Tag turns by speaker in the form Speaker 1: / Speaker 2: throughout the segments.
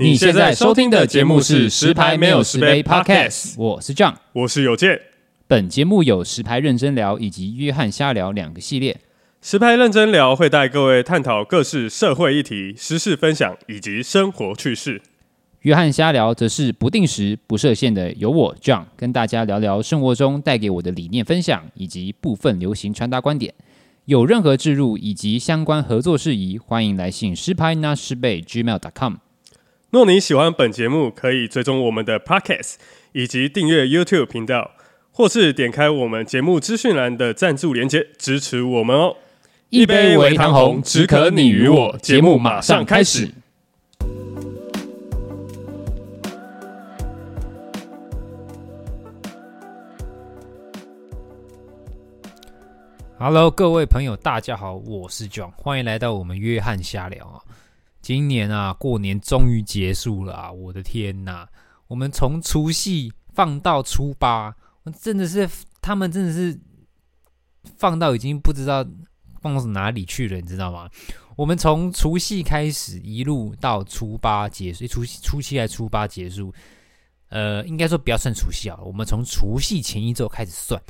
Speaker 1: 你现在收听的节目是《十排没有十杯》Podcast，
Speaker 2: 我是 John，
Speaker 1: 我是有健。
Speaker 2: 本节目有十排认真聊以及约翰瞎聊两个系列。
Speaker 1: 十排认真聊会带各位探讨各式社会议题、时事分享以及生活趣事。
Speaker 2: 约翰瞎聊则是不定时、不设限的，由我 John 跟大家聊聊生活中带给我的理念分享以及部分流行穿搭观点。有任何置入以及相关合作事宜，欢迎来信十排拿十杯 gmail.com。
Speaker 1: 若你喜欢本节目，可以追踪我们的 Podcast，以及订阅 YouTube 频道，或是点开我们节目资讯栏的赞助连接支持我们哦。
Speaker 2: 一杯微糖红，只可你与我。节目马上开始。Hello，各位朋友，大家好，我是 John，欢迎来到我们约翰瞎聊啊。今年啊，过年终于结束了啊！我的天哪，我们从除夕放到初八，真的是他们真的是放到已经不知道放到哪里去了，你知道吗？我们从除夕开始一路到初八结束，除夕初七还是初八结束？呃，应该说不要算除夕啊，我们从除夕前一周开始算，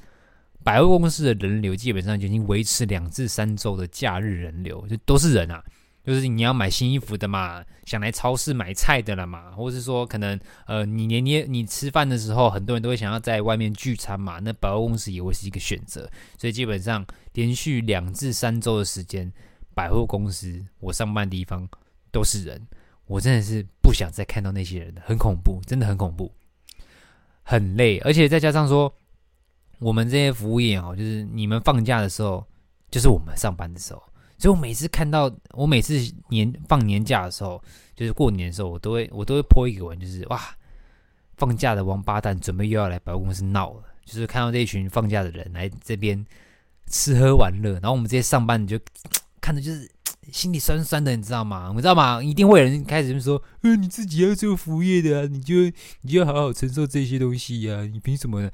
Speaker 2: 百货公司的人流基本上就已经维持两至三周的假日人流，就都是人啊。就是你要买新衣服的嘛，想来超市买菜的了嘛，或是说可能呃，你年年你吃饭的时候，很多人都会想要在外面聚餐嘛，那百货公司也会是一个选择。所以基本上连续两至三周的时间，百货公司我上班的地方都是人，我真的是不想再看到那些人了，很恐怖，真的很恐怖，很累，而且再加上说我们这些服务业哦，就是你们放假的时候，就是我们上班的时候。所以我每次看到，我每次年放年假的时候，就是过年的时候，我都会我都会泼一个文，就是哇，放假的王八蛋准备又要来百货公司闹了。就是看到这一群放假的人来这边吃喝玩乐，然后我们这些上班的就 看着就是 心里酸酸的，你知道吗？你知道吗？一定会有人开始就说，呃，你自己要做服务业的啊，你就你就好好承受这些东西呀，你凭什么？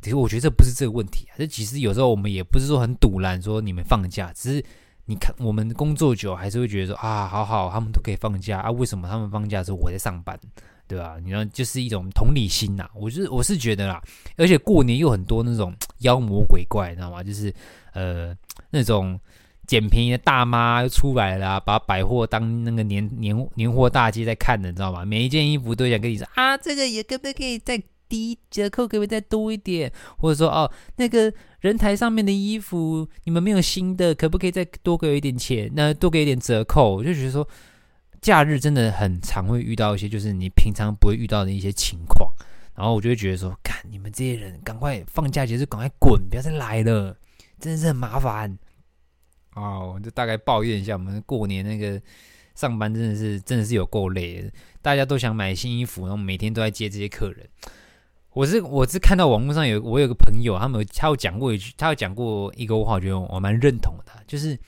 Speaker 2: 其实我觉得这不是这个问题啊，这其实有时候我们也不是说很堵拦，说你们放假，只是。你看，我们工作久，还是会觉得说啊，好好，他们都可以放假啊，为什么他们放假的时候我在上班，对吧？你说就是一种同理心呐，我是我是觉得啦，而且过年又很多那种妖魔鬼怪，你知道吗？就是呃那种捡便宜的大妈又出来了，把百货当那个年年年货大街在看的，你知道吗？每一件衣服都想跟你说啊，这个也可不可以再低折扣，可不可以再多一点？或者说哦，那个。人台上面的衣服，你们没有新的，可不可以再多给我一点钱？那多给一点折扣，我就觉得说，假日真的很常会遇到一些，就是你平常不会遇到的一些情况。然后我就会觉得说，看你们这些人，赶快放假节就赶快滚，不要再来了，真的是很麻烦。哦，就大概抱怨一下，我们过年那个上班真的是真的是有够累的，大家都想买新衣服，然后每天都在接这些客人。我是我是看到网络上有我有个朋友，他们他有讲过一句，他有讲过一个话，我觉得我蛮认同的，就是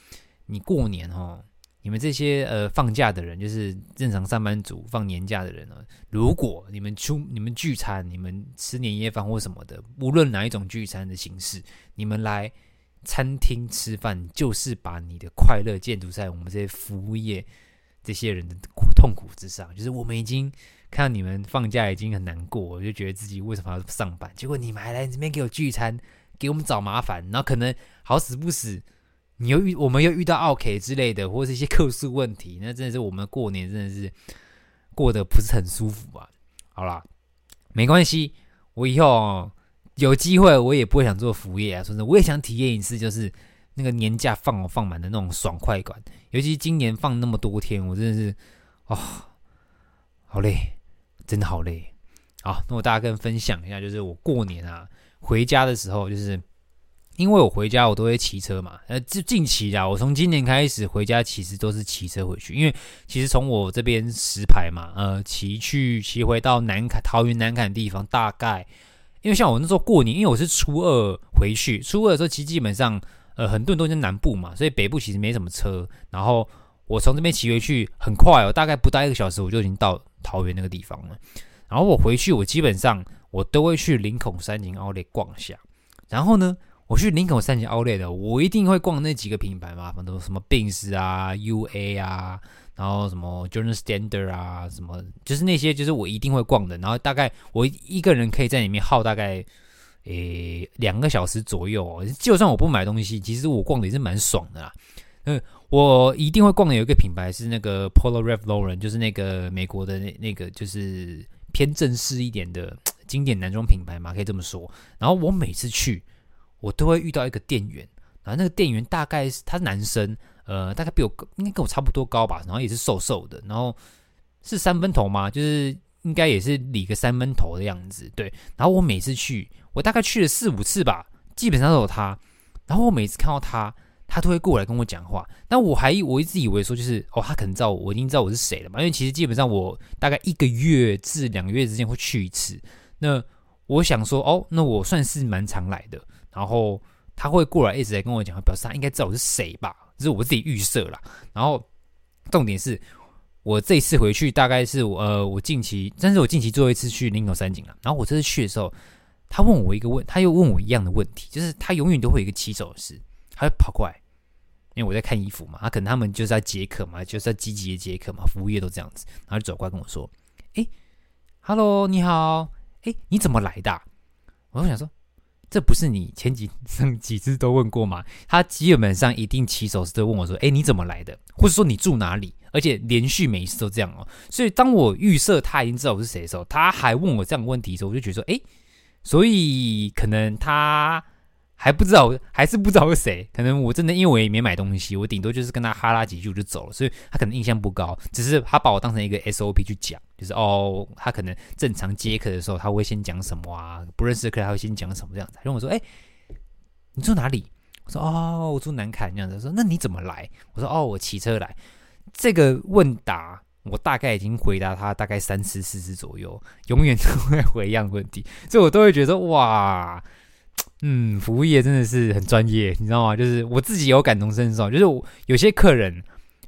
Speaker 2: 你过年哦，你们这些呃放假的人，就是正常上班族放年假的人呢，如果你们出你们聚餐，你们吃年夜饭或什么的，无论哪一种聚餐的形式，你们来餐厅吃饭，就是把你的快乐建筑在我们这些服务业这些人的痛苦之上，就是我们已经。看到你们放假已经很难过，我就觉得自己为什么要上班？结果你们还来这边给我聚餐，给我们找麻烦，然后可能好死不死，你又遇我们又遇到奥 K 之类的，或是一些客诉问题，那真的是我们过年真的是过得不是很舒服啊。好啦，没关系，我以后有机会我也不会想做服务业啊，说真的，我也想体验一次，就是那个年假放我放满的那种爽快感。尤其今年放那么多天，我真的是哦，好累。真的好累，好，那我大家跟分享一下，就是我过年啊回家的时候，就是因为我回家我都会骑车嘛，呃，近近期啊，我从今年开始回家其实都是骑车回去，因为其实从我这边石牌嘛，呃，骑去骑回到南崁桃园南崁的地方，大概因为像我那时候过年，因为我是初二回去，初二的时候其实基本上呃很多人都在南部嘛，所以北部其实没什么车，然后我从这边骑回去很快哦，大概不到一个小时我就已经到。桃园那个地方了，然后我回去，我基本上我都会去林口三井奥莱逛一下。然后呢，我去林口三井奥莱的，我一定会逛那几个品牌嘛，反正什么宾士啊、UA 啊，然后什么 Journal Standard 啊，什么就是那些就是我一定会逛的。然后大概我一个人可以在里面耗大概诶两个小时左右哦。就算我不买东西，其实我逛的也是蛮爽的啦。嗯，我一定会逛的有一个品牌是那个 Polo Ralph Lauren，就是那个美国的那那个就是偏正式一点的 经典男装品牌嘛，可以这么说。然后我每次去，我都会遇到一个店员，然后那个店员大概是他是男生。呃，大概比我应该跟我差不多高吧，然后也是瘦瘦的，然后是三分头吗？就是应该也是理个三分头的样子，对。然后我每次去，我大概去了四五次吧，基本上都有他。然后我每次看到他，他都会过来跟我讲话。但我还我一直以为说就是哦，他可能知道我，我已经知道我是谁了嘛。因为其实基本上我大概一个月至两个月之间会去一次。那我想说哦，那我算是蛮常来的。然后他会过来一直在跟我讲话，表示他应该知道我是谁吧。这是我自己预设啦，然后重点是我这一次回去大概是呃我近期，但是我近期最后一次去林口山景了。然后我这次去的时候，他问我一个问，他又问我一样的问题，就是他永远都会有一个起手式，他会跑过来，因为我在看衣服嘛，他可能他们就是在接客嘛，就是在积极的接客嘛，服务业都这样子，然后就走过来跟我说：“哎，Hello，你好，哎，你怎么来的？”我就想说。这不是你前几上几次都问过吗？他基本上一定起手是都问我说：“哎，你怎么来的？或者说你住哪里？”而且连续每一次都这样哦。所以当我预设他已经知道我是谁的时候，他还问我这样的问题的时候，我就觉得说：“哎，所以可能他。”还不知道，还是不知道是谁。可能我真的，因为我也没买东西，我顶多就是跟他哈拉几句我就走了，所以他可能印象不高。只是他把我当成一个 SOP 去讲，就是哦，他可能正常接客的时候他会先讲什么啊？不认识的客人他会先讲什么这样子。然后我说：“哎，你住哪里？”我说：“哦，我住南坎。”这样子说：“那你怎么来？”我说：“哦，我骑车来。”这个问答我大概已经回答他大概三次四次左右，永远都会回一样的问题，所以我都会觉得哇。嗯，服务业真的是很专业，你知道吗？就是我自己有感同身受，就是有些客人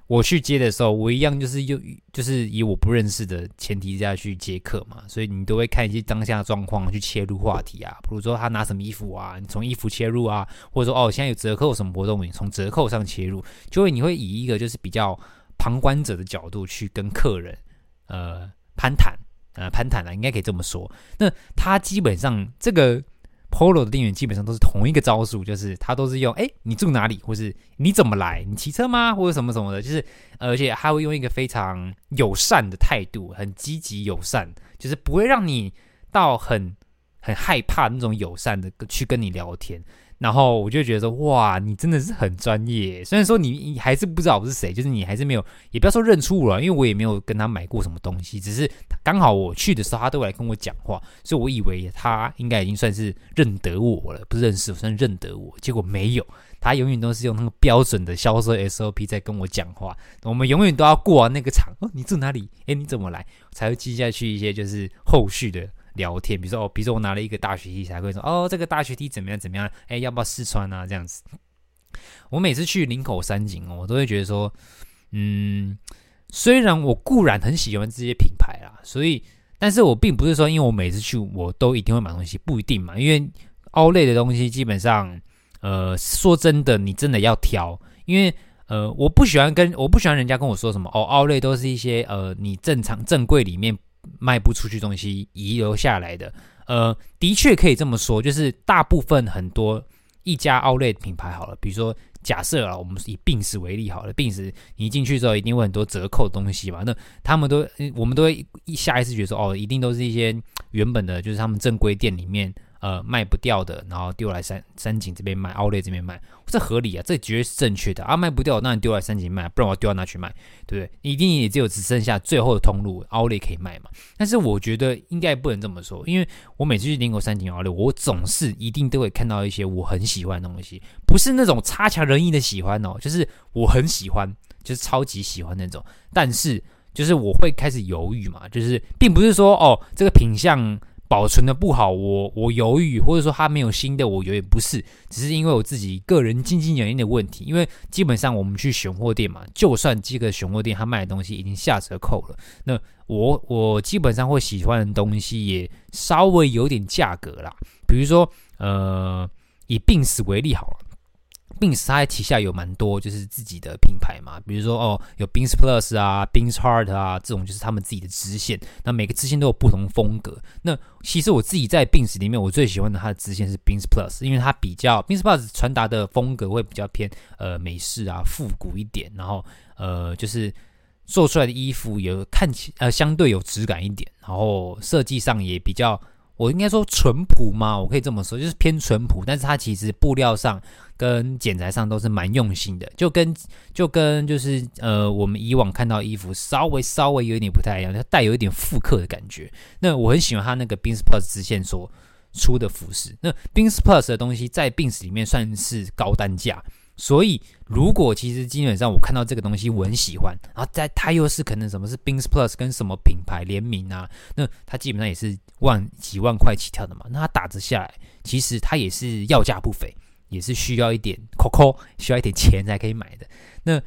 Speaker 2: 我去接的时候，我一样就是又就是以我不认识的前提下去接客嘛，所以你都会看一些当下状况去切入话题啊，比如说他拿什么衣服啊，你从衣服切入啊，或者说哦现在有折扣什么活动，你从折扣上切入，就会你会以一个就是比较旁观者的角度去跟客人呃攀谈呃攀谈了，应该可以这么说。那他基本上这个。Polo 的店员基本上都是同一个招数，就是他都是用哎，你住哪里，或是你怎么来，你骑车吗，或者什么什么的，就是而且他会用一个非常友善的态度，很积极友善，就是不会让你到很很害怕那种友善的去跟你聊天。然后我就觉得说，哇，你真的是很专业。虽然说你你还是不知道我是谁，就是你还是没有，也不要说认出我了，因为我也没有跟他买过什么东西。只是刚好我去的时候，他都来跟我讲话，所以我以为他应该已经算是认得我了，不认识，算认得我。结果没有，他永远都是用那个标准的销售 SOP 在跟我讲话。我们永远都要过完那个场，哦，你住哪里？诶，你怎么来？才会接下去一些就是后续的。聊天，比如说哦，比如说我拿了一个大学 T，才会说哦，这个大学 T 怎么样怎么样？哎，要不要试穿啊？这样子。我每次去林口山景哦，我都会觉得说，嗯，虽然我固然很喜欢这些品牌啦，所以，但是我并不是说，因为我每次去我都一定会买东西，不一定嘛。因为凹类的东西基本上，呃，说真的，你真的要挑，因为呃，我不喜欢跟我不喜欢人家跟我说什么哦，Outlet 都是一些呃，你正常正柜里面。卖不出去东西遗留下来的，呃，的确可以这么说，就是大部分很多一家奥莱品牌好了，比如说假设啊，我们以病史为例好了，病史你一进去之后一定会很多折扣的东西嘛，那他们都我们都会一下意识觉得说，哦，一定都是一些原本的，就是他们正规店里面。呃，卖不掉的，然后丢来三三井这边卖奥利这边卖，这合理啊，这绝对是正确的啊。卖不掉，那你丢来三井卖，不然我丢到哪去卖，对不对？一定也只有只剩下最后的通路奥利可以卖嘛。但是我觉得应该不能这么说，因为我每次去订购三井奥利我总是一定都会看到一些我很喜欢的东西，不是那种差强人意的喜欢哦，就是我很喜欢，就是超级喜欢那种。但是就是我会开始犹豫嘛，就是并不是说哦，这个品相。保存的不好，我我犹豫，或者说他没有新的，我犹豫不是，只是因为我自己个人经济原因的问题。因为基本上我们去选货店嘛，就算这个选货店他卖的东西已经下折扣了，那我我基本上会喜欢的东西也稍微有点价格啦。比如说，呃，以病死为例好了，Benz 它旗下有蛮多就是自己的品牌嘛，比如说哦，有 Benz Plus 啊，Benz Heart 啊，这种就是他们自己的支线。那每个支线都有不同风格。那其实我自己在 Benz 里面，我最喜欢的它的支线是 Benz Plus，因为它比较 Benz Plus 传达的风格会比较偏呃美式啊，复古一点，然后呃就是做出来的衣服有看起呃相对有质感一点，然后设计上也比较。我应该说淳朴吗？我可以这么说，就是偏淳朴，但是它其实布料上跟剪裁上都是蛮用心的，就跟就跟就是呃，我们以往看到衣服稍微稍微有一点不太一样，它带有一点复刻的感觉。那我很喜欢它那个 Benz Plus 直线所出的服饰。那 Benz Plus 的东西在 Benz 里面算是高单价。所以，如果其实基本上我看到这个东西，我很喜欢，然后在它又是可能什么是 Benz Plus 跟什么品牌联名啊，那它基本上也是万几万块起跳的嘛，那它打折下来，其实它也是要价不菲，也是需要一点抠抠，需要一点钱才可以买的。那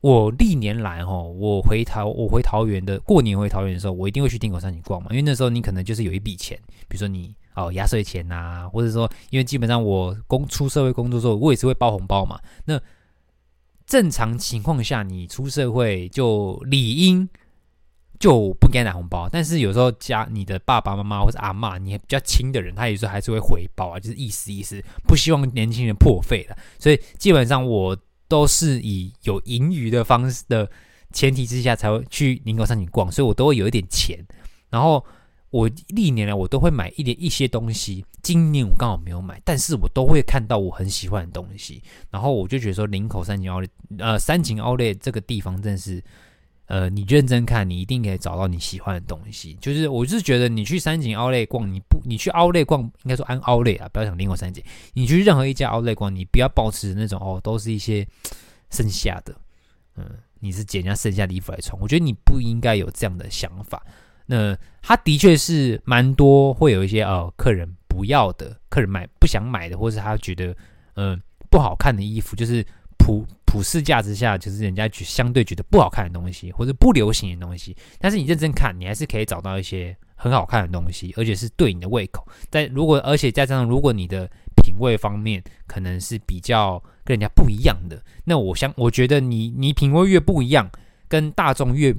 Speaker 2: 我历年来哈，我回桃我回桃园的过年回桃园的时候，我一定会去町口山去逛嘛，因为那时候你可能就是有一笔钱，比如说你。哦，压岁钱呐、或者说，因为基本上我工出社会工作之后，我也是会包红包嘛。那正常情况下，你出社会就理应就不该拿红包。但是有时候家你的爸爸妈妈或者阿嬷，你比较亲的人，他有时候还是会回包啊，就是意思意思，不希望年轻人破费了。所以基本上我都是以有盈余的方式的前提之下，才会去林口商店逛，所以我都会有一点钱，然后。我历年来我都会买一点一些东西，今年我刚好没有买，但是我都会看到我很喜欢的东西，然后我就觉得说林口三井奥莱，呃，三井奥莱这个地方真的是，呃，你认真看，你一定可以找到你喜欢的东西。就是我是觉得你去三井奥莱逛，你不你去奥莱逛，应该说安奥莱啊，不要想林口三井，你去任何一家奥莱逛，你不要保持那种哦，都是一些剩下的，嗯，你是捡人家剩下的衣服来穿，我觉得你不应该有这样的想法。那他的确是蛮多，会有一些呃客人不要的，客人买不想买的，或是他觉得呃不好看的衣服，就是普普世价值下，就是人家觉相对觉得不好看的东西，或者不流行的东西。但是你认真看，你还是可以找到一些很好看的东西，而且是对你的胃口。但如果而且再加上，如果你的品味方面可能是比较跟人家不一样的，那我想我觉得你你品味越不一样，跟大众越。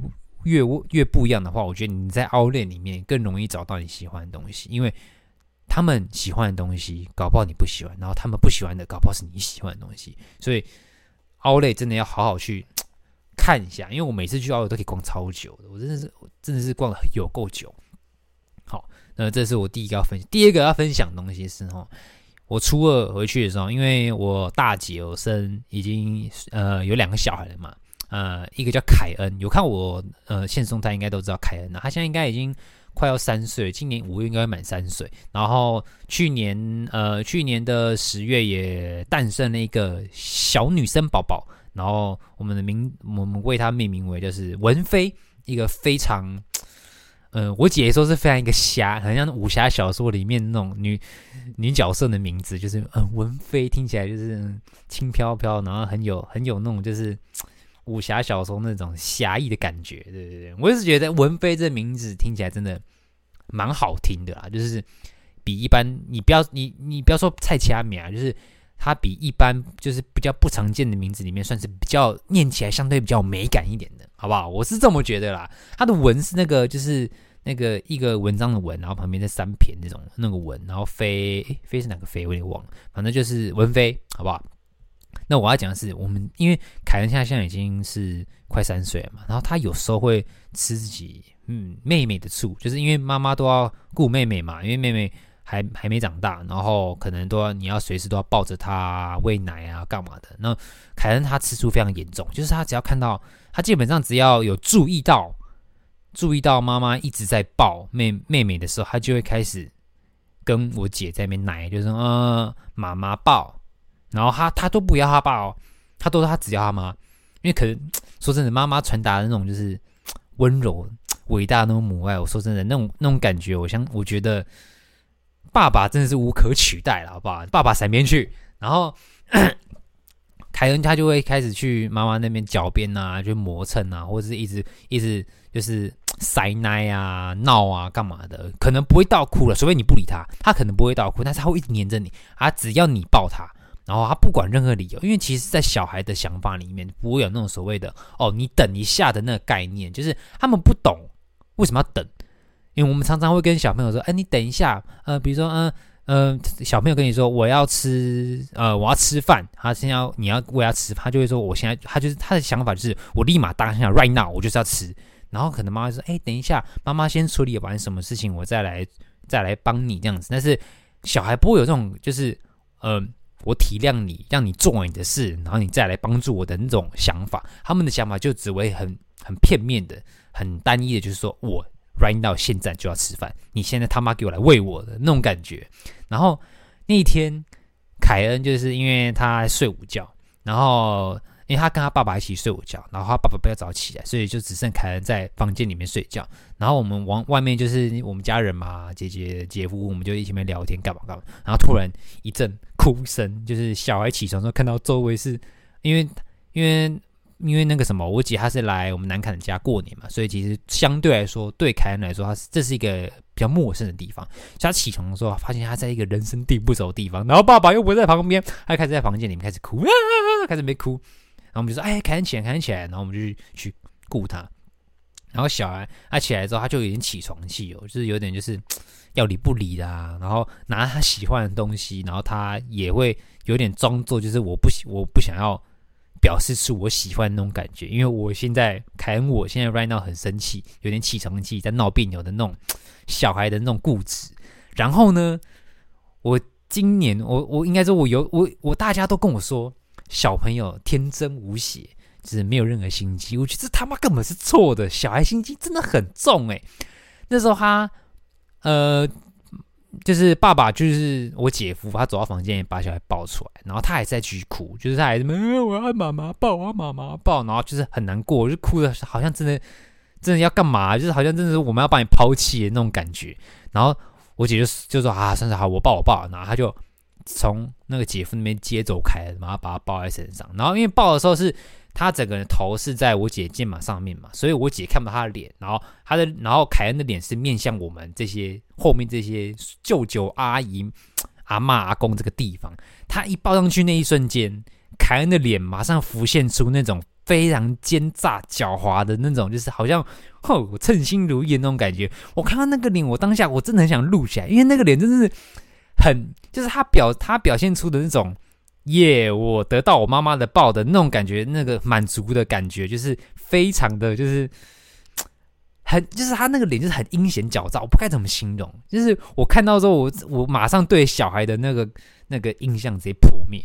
Speaker 2: 越越不一样的话，我觉得你在 Outlet 里面更容易找到你喜欢的东西，因为他们喜欢的东西搞不好你不喜欢，然后他们不喜欢的搞不好是你喜欢的东西，所以凹类真的要好好去 看一下，因为我每次去 Outlet 都可以逛超久的，我真的是真的是逛了有够久。好，那这是我第一个要分享，第二个要分享的东西是哈，我初二回去的时候，因为我大姐有生，已经呃有两个小孩了嘛。呃，一个叫凯恩，有看我呃现实动态应该都知道凯恩了。他现在应该已经快要三岁，今年五月应该会满三岁。然后去年呃去年的十月也诞生了一个小女生宝宝，然后我们的名我们为她命名为就是文菲，一个非常呃我姐姐说是非常一个侠，很像武侠小说里面那种女 女角色的名字，就是嗯文菲听起来就是轻飘飘，然后很有很有那种就是。武侠小说那种侠义的感觉，对对对，我也是觉得文飞这名字听起来真的蛮好听的啦，就是比一般你不要你你不要说蔡奇阿米啊，就是它比一般就是比较不常见的名字里面算是比较念起来相对比较美感一点的，好不好？我是这么觉得啦。它的文是那个就是那个一个文章的文，然后旁边是三撇那种那个文，然后飞飞是哪个飞？我有点忘了，反正就是文飞，好不好？那我要讲的是，我们因为凯恩现在现在已经是快三岁了嘛，然后他有时候会吃自己嗯妹妹的醋，就是因为妈妈都要顾妹妹嘛，因为妹妹还还没长大，然后可能都要你要随时都要抱着她喂奶啊干嘛的。那凯恩他吃醋非常严重，就是他只要看到他基本上只要有注意到注意到妈妈一直在抱妹妹妹的时候，他就会开始跟我姐在那边奶，就是说呃妈妈抱。然后他他都不要他爸哦，他都说他只要他妈，因为可能说真的，妈妈传达的那种就是温柔伟大那种母爱。我说真的，那种那种感觉，我想我觉得爸爸真的是无可取代了，好不好？爸爸闪边去，然后 凯恩他就会开始去妈妈那边狡辩啊，就磨蹭啊，或者是一直一直就是塞奶啊、闹啊、干嘛的，可能不会到哭了，除非你不理他，他可能不会到哭，但是他会一直黏着你啊，只要你抱他。然后他不管任何理由，因为其实，在小孩的想法里面，不会有那种所谓的“哦，你等一下”的那个概念，就是他们不懂为什么要等。因为我们常常会跟小朋友说：“哎，你等一下，呃，比如说，嗯、嗯、小朋友跟你说我要吃，呃，我要吃饭，他现在要你要我要吃，他就会说我现在，他就是他的想法就是我立马当下 right now，我就是要吃。然后可能妈妈说：哎，等一下，妈妈先处理完什么事情，我再来再来帮你这样子。但是小孩不会有这种，就是，嗯、我体谅你，让你做你的事，然后你再来帮助我的那种想法。他们的想法就只会很很片面的，很单一的，就是说我。” right now，现在就要吃饭，你现在他妈给我来喂我的那种感觉。然后那一天，凯恩就是因为他睡午觉，然后因为他跟他爸爸一起睡午觉，然后他爸爸比较早起来，所以就只剩凯恩在房间里面睡觉。然后我们往外面就是我们家人嘛，姐姐、姐夫，我们就一起面聊天干嘛干嘛。然后突然一阵哭声，就是小孩起床时候看到周围是因为因为。因为那个什么，我姐她是来我们南坎的家过年嘛，所以其实相对来说，对凯恩来说，他是这是一个比较陌生的地方。他起床的时候，发现他在一个人生地不熟的地方，然后爸爸又不在旁边，他开始在房间里面开始哭，啊，开始没哭。然后我们就说：“哎，凯恩起来，凯恩起来。”然后我们就去去顾他。然后小孩他起来之后，他就有点起床气哦，就是有点就是 要理不理的啊。然后拿他喜欢的东西，然后他也会有点装作就是我不喜我不想要。表示出我喜欢那种感觉，因为我现在凯恩，我现在 right now 很生气，有点起床气，在闹别扭的那种 小孩的那种固执。然后呢，我今年我我应该说，我有我我大家都跟我说，小朋友天真无邪，是没有任何心机。我觉得这他妈根本是错的，小孩心机真的很重诶。那时候他呃。就是爸爸，就是我姐夫，他走到房间里把小孩抱出来，然后他还在继续哭，就是他还是没有、我要妈妈抱，我要妈妈抱，然后就是很难过，就哭的好像真的真的要干嘛，就是好像真的是我们要把你抛弃的那种感觉。然后我姐就就说啊，算是好，我抱我抱，然后他就从那个姐夫那边接走开了，然后把他抱在身上，然后因为抱的时候是。他整个人头是在我姐肩膀上面嘛，所以我姐看不到他的脸，然后他的，然后凯恩的脸是面向我们这些后面这些舅舅阿姨、阿嬷阿公这个地方。他一抱上去那一瞬间，凯恩的脸马上浮现出那种非常奸诈狡猾的那种，就是好像哦称心如意的那种感觉。我看到那个脸，我当下我真的很想录起来，因为那个脸真的是很，就是他表他表现出的那种。耶我得到我妈妈的抱的那种感觉，那个满足的感觉，就是非常的就是很，就是他那个脸就是很阴险狡诈，我不该怎么形容。就是我看到之后，我我马上对小孩的那个那个印象直接破灭。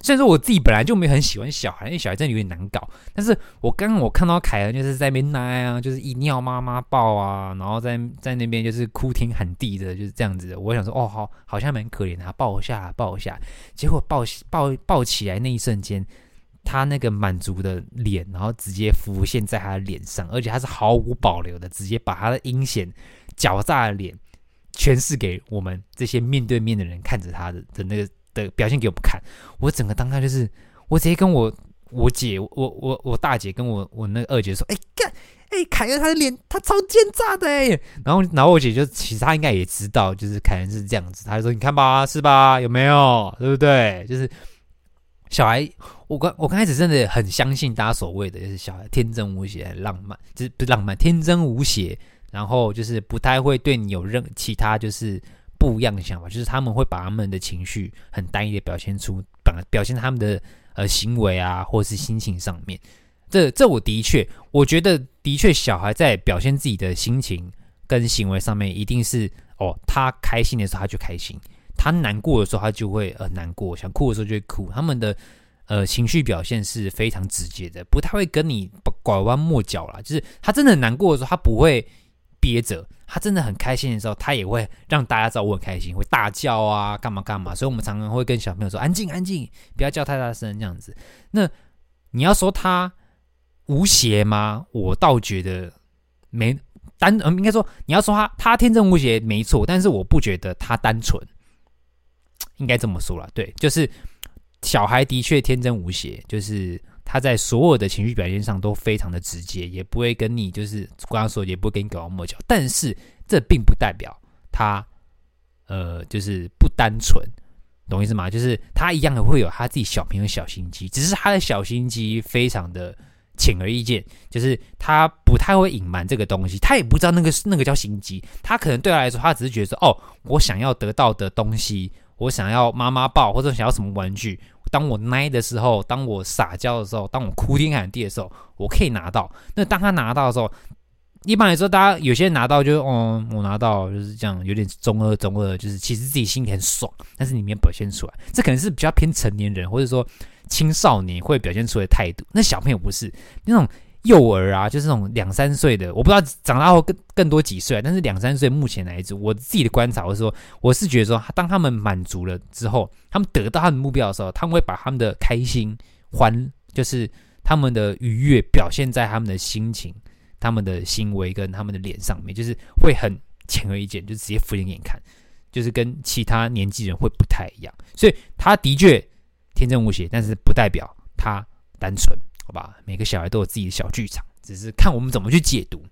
Speaker 2: 虽然说我自己本来就没很喜欢小孩，因为小孩真的有点难搞。但是我刚刚我看到凯恩就是在那边奶啊，就是一尿妈妈抱啊，然后在在那边就是哭天喊地的，就是这样子的。我想说，哦，好，好像蛮可怜的，抱一下，抱一下。结果抱抱抱起来那一瞬间，他那个满足的脸，然后直接浮现在他的脸上，而且他是毫无保留的，直接把他的阴险狡诈的脸诠释给我们这些面对面的人看着他的的那个。的表现给我们看，我整个当下就是，我直接跟我我姐，我我我大姐跟我我那个二姐说，哎干，哎凯恩他的脸他超奸诈的哎，然后然后我姐就其实她应该也知道，就是凯恩是这样子，她就说你看吧，是吧，有没有，对不对？就是小孩，我刚我刚开始真的很相信大家所谓的就是小孩天真无邪、很浪漫，就是不是浪漫，天真无邪，然后就是不太会对你有任其他就是。不一样的想法，就是他们会把他们的情绪很单一的表现出，表表现他们的呃行为啊，或者是心情上面。这这我的确，我觉得的确，小孩在表现自己的心情跟行为上面，一定是哦，他开心的时候他就开心，他难过的时候他就会呃难过，想哭的时候就会哭。他们的呃情绪表现是非常直接的，不太会跟你拐弯抹角啦。就是他真的难过的时候，他不会憋着。他真的很开心的时候，他也会让大家知道我很开心，会大叫啊，干嘛干嘛。所以，我们常常会跟小朋友说：“安静，安静，不要叫太大声。”这样子。那你要说他无邪吗？我倒觉得没单，嗯，应该说你要说他他天真无邪没错，但是我不觉得他单纯，应该这么说啦。对，就是小孩的确天真无邪，就是。他在所有的情绪表现上都非常的直接，也不会跟你就是刚刚说，也不会跟你拐弯抹角。但是这并不代表他，呃，就是不单纯。懂意思吗？就是他一样的会有他自己小朋友小心机，只是他的小心机非常的显而易见，就是他不太会隐瞒这个东西，他也不知道那个那个叫心机，他可能对他来说，他只是觉得说，哦，我想要得到的东西，我想要妈妈抱或者想要什么玩具，当我奶的时候，当我撒娇的时候，当我哭天喊地的时候，我可以拿到。那当他拿到的时候，一般来说，大家有些人拿到就，哦，我拿到就是这样，有点中二中二，就是其实自己心里很爽，但是里面表现出来，这可能是比较偏成年人或者说青少年会表现出的态度。那小朋友不是那种幼儿啊，就是那种两三岁的，我不知道长大后更更多几岁，但是两三岁目前来说，我自己的观察，我是说我是觉得说，当他们满足了之后，他们得到他们目标的时候，他们会把他们的开心、欢，就是他们的愉悦表现在他们的心情。他们的行为跟他们的脸上面，就是会很显而易见，就直接敷衍给你看，就是跟其他年纪人会不太一样。所以他的确天真无邪，但是不代表他单纯，好吧？每个小孩都有自己的小剧场，只是看我们怎么去解读。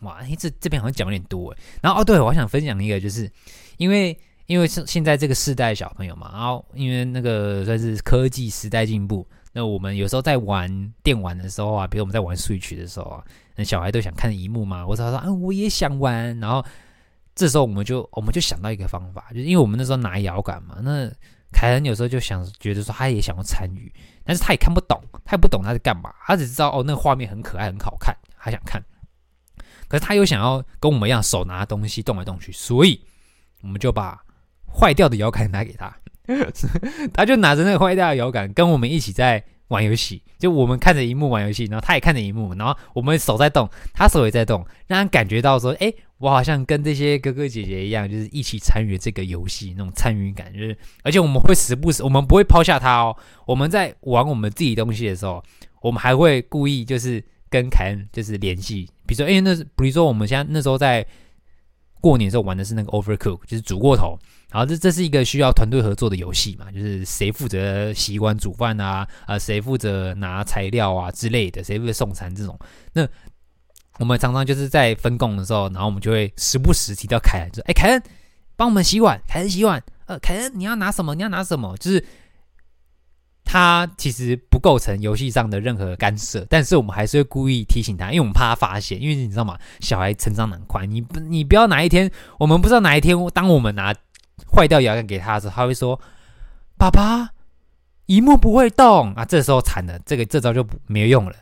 Speaker 2: 哇，哎，这这边好像讲有点多哎。然后哦，对，我还想分享一个，就是因为因为现现在这个世代小朋友嘛，然后因为那个算是科技时代进步。那我们有时候在玩电玩的时候啊，比如我们在玩数曲的时候啊，那小孩都想看荧幕嘛，或者他说啊，我也想玩。然后这时候我们就我们就想到一个方法，就是因为我们那时候拿摇杆嘛，那凯恩有时候就想觉得说他也想要参与，但是他也看不懂，他也不懂他在干嘛，他只知道哦那个画面很可爱很好看，他想看。可是他又想要跟我们一样手拿东西动来动去，所以我们就把坏掉的摇杆拿给他。他就拿着那个坏掉的摇杆，跟我们一起在玩游戏。就我们看着荧幕玩游戏，然后他也看着荧幕，然后我们手在动，他手也在动，让他感觉到说：“哎，我好像跟这些哥哥姐姐一样，就是一起参与这个游戏那种参与感。”就是，而且我们会时不时，我们不会抛下他哦。我们在玩我们自己东西的时候，我们还会故意就是跟凯恩就是联系，比如说，哎，那比如说我们现在那时候在过年的时候玩的是那个 Overcook，就是煮过头。然后，这这是一个需要团队合作的游戏嘛？就是谁负责洗碗煮饭啊？啊，谁负责拿材料啊之类的？谁负责送餐这种？那我们常常就是在分工的时候，然后我们就会时不时提到凯恩，说：“哎，凯恩，帮我们洗碗，凯恩洗碗。呃，凯恩，你要拿什么？你要拿什么？就是他其实不构成游戏上的任何干涉，但是我们还是会故意提醒他，因为我们怕他发现，因为你知道吗？小孩成长很快，你不，你不要哪一天，我们不知道哪一天，当我们拿。坏掉摇杆给他的时候，他会说：“爸爸，萤幕不会动啊！”这时候惨了，这个这招就没有用了，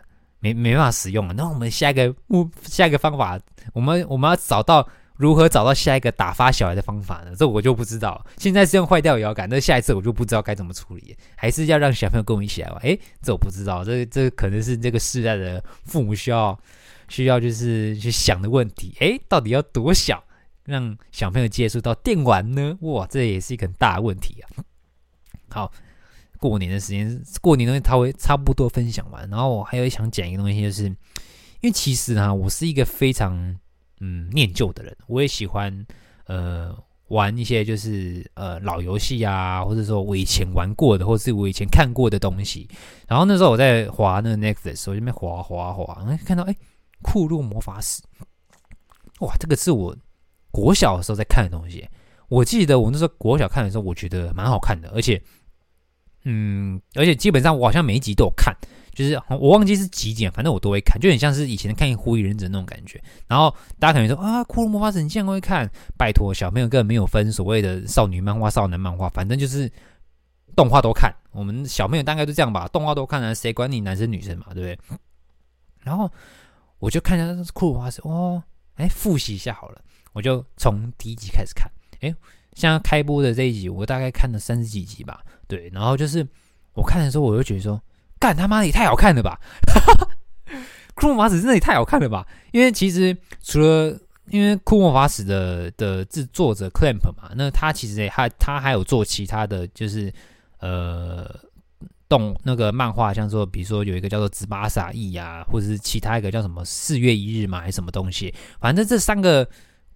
Speaker 2: 没没办法使用了。那我们下一个目下一个方法，我们我们要找到如何找到下一个打发小孩的方法呢？这我就不知道。现在是用坏掉摇杆，那下一次我就不知道该怎么处理，还是要让小朋友跟我们一起来玩？诶，这我不知道，这这可能是这个世代的父母需要需要就是去想的问题。诶，到底要多小？让小朋友接触到电玩呢？哇，这也是一个很大的问题啊！好，过年的时间，过年东西他会差不多分享完，然后我还有想讲一个东西，就是因为其实呢，我是一个非常嗯念旧的人，我也喜欢呃玩一些就是呃老游戏啊，或者说我以前玩过的，或是我以前看过的东西。然后那时候我在滑那个 Netflix，我就在那边滑滑滑，然后看到哎，库洛魔法使，哇，这个是我。国小的时候在看的东西，我记得我那时候国小看的时候，我觉得蛮好看的，而且，嗯，而且基本上我好像每一集都有看，就是我忘记是几集，反正我都会看，就很像是以前看《火影忍者》那种感觉。然后大家可能说啊，《骷髅魔法使》你竟然会看？拜托，小朋友根本没有分所谓的少女漫画、少男漫画，反正就是动画都看。我们小朋友大概都这样吧，动画都看了，谁管你男生女生嘛，对不对？然后我就看一下《骷髅魔法使》，哦，哎，复习一下好了。我就从第一集开始看，哎，像开播的这一集，我大概看了三十几集吧。对，然后就是我看的时候，我就觉得说，干他妈的也太好看了吧！库魔法使真的也太好看了吧！因为其实除了因为库魔法使的的制作者 Clamp 嘛，那他其实也还他还有做其他的就是呃动那个漫画，像说比如说有一个叫做紫巴萨翼呀，或者是其他一个叫什么四月一日嘛，还是什么东西，反正这三个。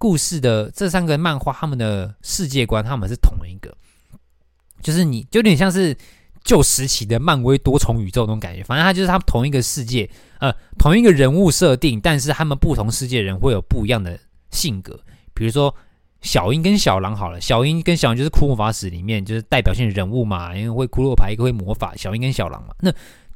Speaker 2: 故事的这三个漫画，他们的世界观他们是同一个，就是你就有点像是旧时期的漫威多重宇宙那种感觉。反正它就是他们同一个世界，呃，同一个人物设定，但是他们不同世界人会有不一样的性格。比如说小樱跟小狼好了，小樱跟小狼就是骷髅法使里面就是代表性人物嘛，因为会骷髅牌，一个会魔法，小樱跟小狼嘛。那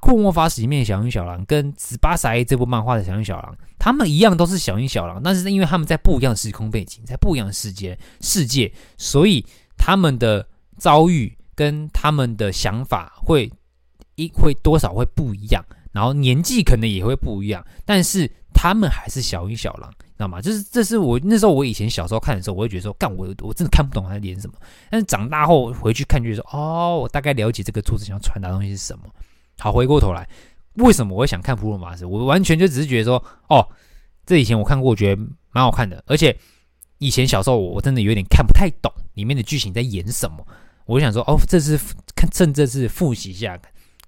Speaker 2: 库洛魔法使里面的小樱小狼跟《紫巴萨 A》这部漫画的小樱小狼，他们一样都是小樱小狼，但是因为他们在不一样的时空背景，在不一样的世界世界，所以他们的遭遇跟他们的想法会一 会多少会不一样，然后年纪可能也会不一样，但是他们还是小樱小狼。知道吗？就是这是我那时候我以前小时候看的时候，我会觉得说，干我我真的看不懂他在演什么。但是长大后回去看，就说哦，我大概了解这个作者想要传达东西是什么。好，回过头来，为什么我会想看《库洛魔法使》？我完全就只是觉得说，哦，这以前我看过，我觉得蛮好看的。而且以前小时候我我真的有点看不太懂里面的剧情在演什么。我就想说，哦，这次看趁这次复习一下，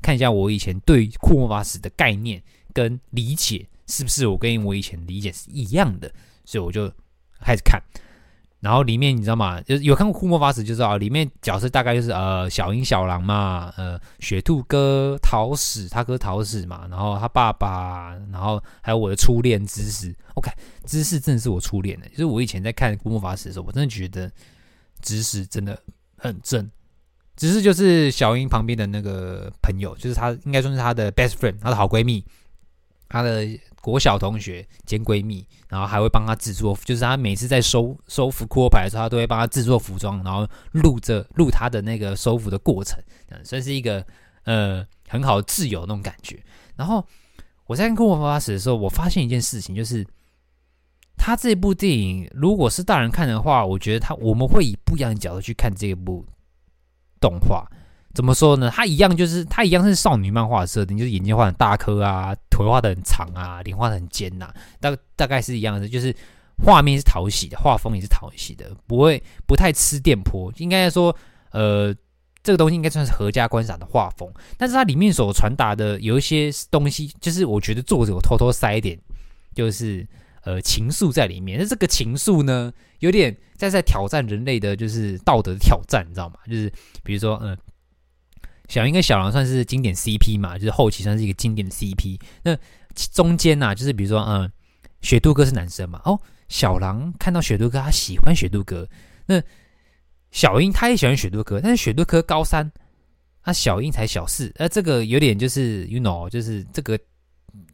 Speaker 2: 看一下我以前对《库洛魔法使》的概念跟理解。是不是我跟我以前理解是一样的？所以我就开始看，然后里面你知道吗？就是有看过《库洛魔法使》就知道，里面角色大概就是呃小樱、小狼嘛，呃雪兔哥桃矢，他哥桃矢嘛，然后他爸爸，然后还有我的初恋知世。OK，知世真的是我初恋的，就是我以前在看《库洛魔法使》的时候，我真的觉得知世真的很正。知世就是小樱旁边的那个朋友，就是他应该算是他的 best friend，他的好闺蜜，他的。国小同学兼闺蜜，然后还会帮她制作，就是她每次在收收服库洛牌的时候，她都会帮她制作服装，然后录着录她的那个收服的过程，算是一个呃很好的挚友那种感觉。然后我在看库洛魔法使的时候，我发现一件事情，就是他这部电影如果是大人看的话，我觉得他我们会以不一样的角度去看这部动画。怎么说呢？它一样就是它一样是少女漫画的设定，就是眼睛画很大颗啊，腿画的很长啊，脸画的很尖呐、大大概是一样的，就是画面是讨喜的，画风也是讨喜的，不会不太吃电波。应该说，呃，这个东西应该算是合家观赏的画风。但是它里面所传达的有一些东西，就是我觉得作者有偷偷塞一点，就是呃情愫在里面。那这个情愫呢，有点在在挑战人类的，就是道德的挑战，你知道吗？就是比如说，嗯、小樱跟小狼算是经典 CP 嘛，就是后期算是一个经典的 CP。那中间呢、啊，就是比如说，嗯，雪兔哥是男生嘛，哦，小狼看到雪兔哥，他喜欢雪兔哥。那小樱他也喜欢雪兔哥，但是雪兔哥高三，他小樱才小四，呃，这个有点就是 you know，就是这个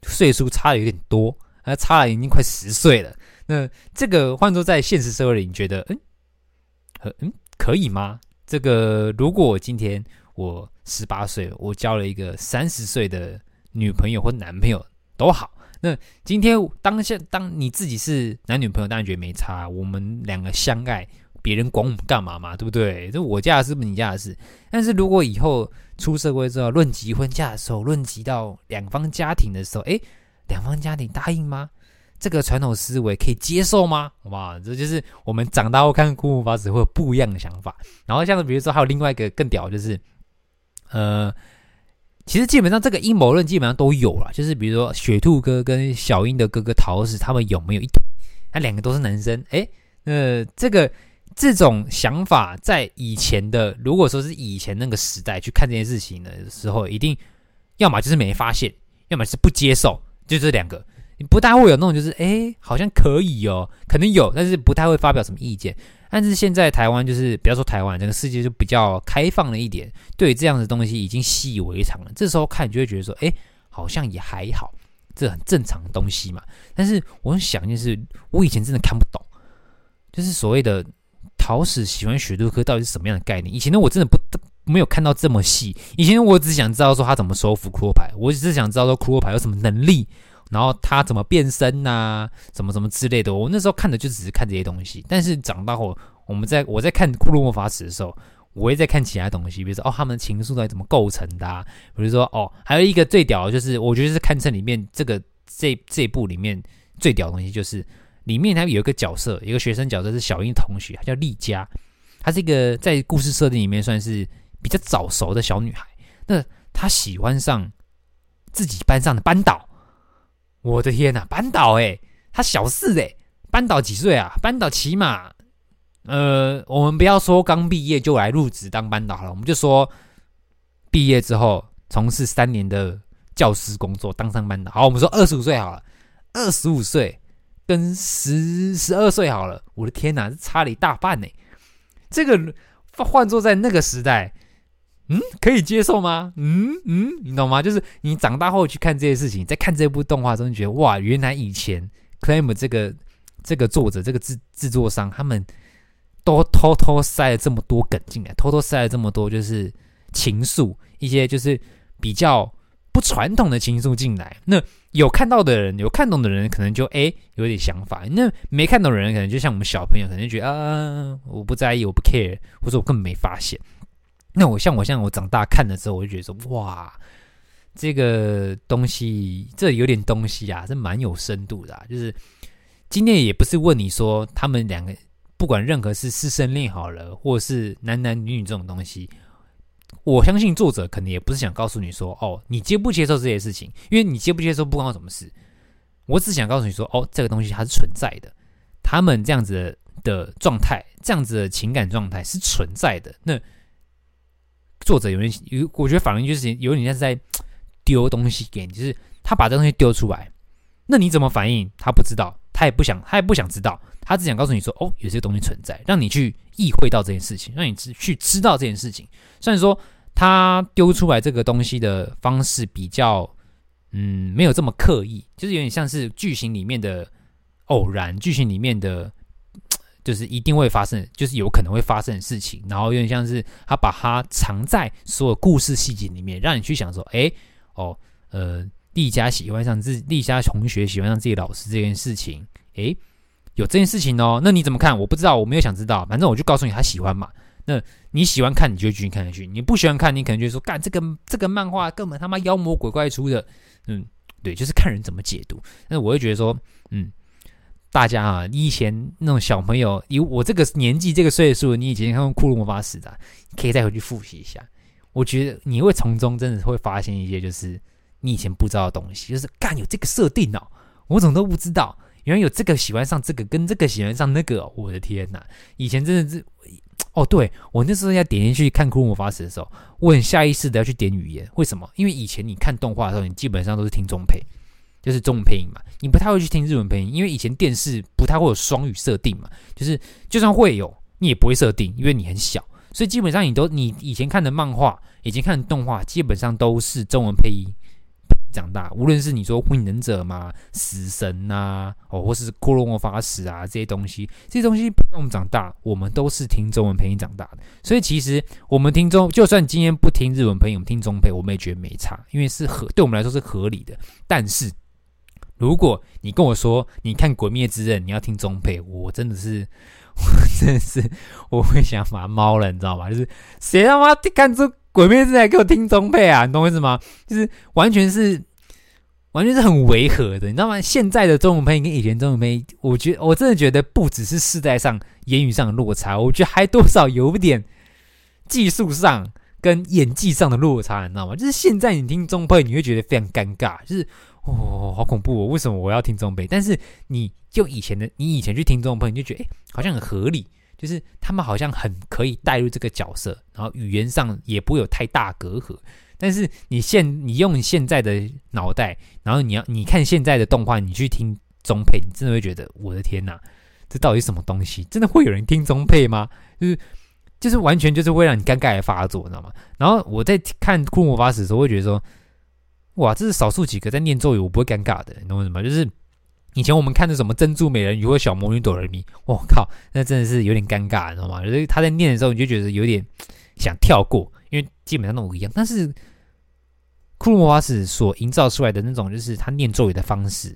Speaker 2: 岁数差的有点多，啊，差了已经快十岁了。那这个换作在现实社会里，你觉得，嗯，嗯，可以吗？这个如果我今天我十八岁，我交了一个三十岁的女朋友或男朋友都好。那今天当下，当你自己是男女朋友，当然觉得没差。我们两个相爱，别人管我们干嘛嘛？对不对？这我家的事，不是你家的事。但是如果以后出社会之后，论及婚嫁的时候，论及到两方家庭的时候，诶，两方家庭答应吗？这个传统思维可以接受吗？好不好？这就是我们长大后看库洛魔法使会有不一样的想法。然后像是比如说，还有另外一个更屌，就是。呃，其实基本上这个阴谋论基本上都有了，就是比如说雪兔哥跟小樱的哥哥桃子，他们有没有一腿？他两个都是男生，哎，呃，这个这种想法在以前的，如果说是以前那个时代去看这件事情的时候，一定要么就是没发现，要么是不接受，就这两个，你不大会有那种就是，哎，好像可以哦，可能有，但是不太会发表什么意见。但是现在台湾就是，不要说台湾，整个世界就比较开放了一点，对这样的东西已经习以为常了。这时候看，你就会觉得说，哎，好像也还好，这很正常的东西嘛。但是我想，就是我以前真的看不懂，就是所谓的桃矢喜欢雪兔科到底是什么样的概念。以前呢，我真的不没有看到这么细。以前我只想知道说他怎么收服库洛牌，我只是想知道说库洛牌有什么能力。然后他怎么变身呐、啊？什么什么之类的。我那时候看的就只是看这些东西。但是长大后，我们在我在看《库洛魔法使》的时候，我会在看其他东西，比如说哦，他们的情愫到底怎么构成的、啊？比如说哦，还有一个最屌的就是，我觉得是堪称里面这个这这部里面最屌的东西，就是里面它有一个角色，一个学生角色是小英同学，她叫丽佳，她是一个在故事设定里面算是比较早熟的小女孩。那她喜欢上自己班上的班导。我的天呐，班导诶，他小四诶，班导几岁啊？班导起码，呃，我们不要说刚毕业就来入职当班导了，我们就说毕业之后从事三年的教师工作，当上班导。好，我们说二十五岁好了，二十五岁，跟十十二岁好了，我的天呐，差了一大半呢。这个换做在那个时代，嗯，可以接受吗？嗯嗯，你懂吗？就是你长大后去看这些事情，在看这部动画中，觉得哇，原来以前 Claim 这个这个作者、这个制制作商，他们都偷偷塞了这么多梗进来，偷偷塞了这么多就是情愫，一些就是比较不传统的情愫进来。那有看到的人，有看懂的人，可能就诶有点想法；那没看懂的人，可能就像我们小朋友，可能就觉得啊，我不在意，我不 care，或者我根本没发现。那我像我像我长大看的时候，我就觉得说，哇，这个东西，这有点东西啊，是蛮有深度的啊。就是今天也不是问你说他们两个不管任何是师生恋好了，或是男男女女这种东西。我相信作者可能也不是想告诉你说，哦，你接不接受这些事情，因为你接不接受不关我什么事。我只想告诉你说，哦，这个东西它是存在的，他们这样子的状态，这样子的情感状态是存在的。那作者有点有，我觉得反而就是有点像是在丢东西给你，就是他把这东西丢出来，那你怎么反应？他不知道，他也不想，他也不想知道，他只想告诉你说，哦，有些东西存在，让你去意会到这件事情，让你去知道这件事情。虽然说。他丢出来这个东西的方式比较，嗯，没有这么刻意，就是有点像是剧情里面的偶然，剧情里面的，就是一定会发生，就是有可能会发生的事情，然后有点像是他把它藏在所有故事细节里面，让你去想说，哎，哦，呃，丽佳喜欢上自丽佳同学喜欢上自己老师这件事情，哎，有这件事情哦，那你怎么看？我不知道，我没有想知道，反正我就告诉你他喜欢嘛。那你喜欢看，你就继续看下去；你不喜欢看，你可能就说：“干这个这个漫画根本他妈妖魔鬼怪出的。”嗯，对，就是看人怎么解读。那我会觉得说，嗯，大家啊，你以前那种小朋友，以我这个年纪这个岁数，你以前看过《库洛魔法使》的，可以再回去复习一下。我觉得你会从中真的会发现一些，就是你以前不知道的东西，就是干有这个设定哦，我怎么都不知道。原来有这个喜欢上这个，跟这个喜欢上那个，我的天哪！以前真的是。哦，对，我那时候要点进去看《库洛魔法使》的时候，我很下意识的要去点语言。为什么？因为以前你看动画的时候，你基本上都是听中配，就是中文配音嘛，你不太会去听日文配音，因为以前电视不太会有双语设定嘛，就是就算会有，你也不会设定，因为你很小，所以基本上你都你以前看的漫画，以前看的动画，基本上都是中文配音。长大，无论是你说火影忍者嘛、死神呐、啊，哦，或是库洛魔法使啊这些东西，这些东西让我们长大，我们都是听中文配音长大的。所以其实我们听中，就算今天不听日文配音，我们听中配，我们也觉得没差，因为是合，对我们来说是合理的。但是如果你跟我说你看《鬼灭之刃》，你要听中配，我真的是，我 真的是，我会想把猫了，你知道吗？就是谁他妈看出？鬼灭之刃给我听中配啊，你懂我意思吗？就是完全是，完全是很违和的，你知道吗？现在的中文配音跟以前中文配音，我觉我真的觉得不只是世代上言语上的落差，我觉得还多少有点技术上跟演技上的落差，你知道吗？就是现在你听中配，你会觉得非常尴尬，就是哦，好恐怖哦，为什么我要听中配？但是你就以前的，你以前去听中配，你就觉得哎，好像很合理。就是他们好像很可以带入这个角色，然后语言上也不会有太大隔阂。但是你现你用现在的脑袋，然后你要你看现在的动画，你去听中配，你真的会觉得我的天哪，这到底什么东西？真的会有人听中配吗？就是就是完全就是会让你尴尬的发作，你知道吗？然后我在看《库魔法使》的时候，会觉得说，哇，这是少数几个在念咒语我不会尴尬的，你懂我意思吗？就是。以前我们看的什么珍珠美人鱼或小魔女哆瑞咪，我靠，那真的是有点尴尬，你知道吗？就是他在念的时候，你就觉得有点想跳过，因为基本上都一样。但是库洛魔法使所营造出来的那种，就是他念咒语的方式，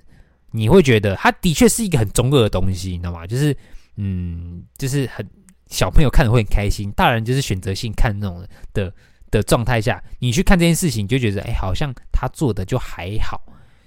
Speaker 2: 你会觉得他的确是一个很中二的东西，你知道吗？就是嗯，就是很小朋友看的会很开心，大人就是选择性看那种的的状态下，你去看这件事情，你就觉得哎，好像他做的就还好。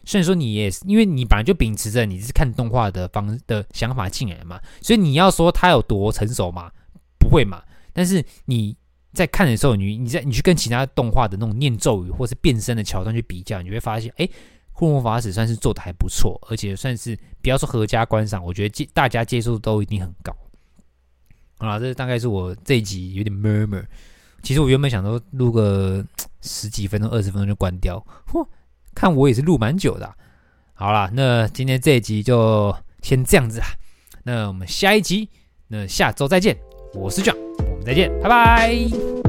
Speaker 2: 虽然说你也是，因为你本来就秉持着你是看动画的方的想法进来嘛，所以你要说他有多成熟嘛，不会嘛。但是你在看的时候，你你在你去跟其他动画的那种念咒语或是变身的桥段去比较，你会发现，哎，《库魔法使》算是做的还不错，而且算是不要说合家观赏，我觉得接大家接受都一定很高。好啦，这大概是我这一集有点 murmur。其实我原本想说录个十几分钟、二十分钟就关掉，嚯！看我也是录蛮久的，好啦，那今天这一集就先这样子啊。那我们下一集，那下周再见。我是 John，我们再见，拜拜。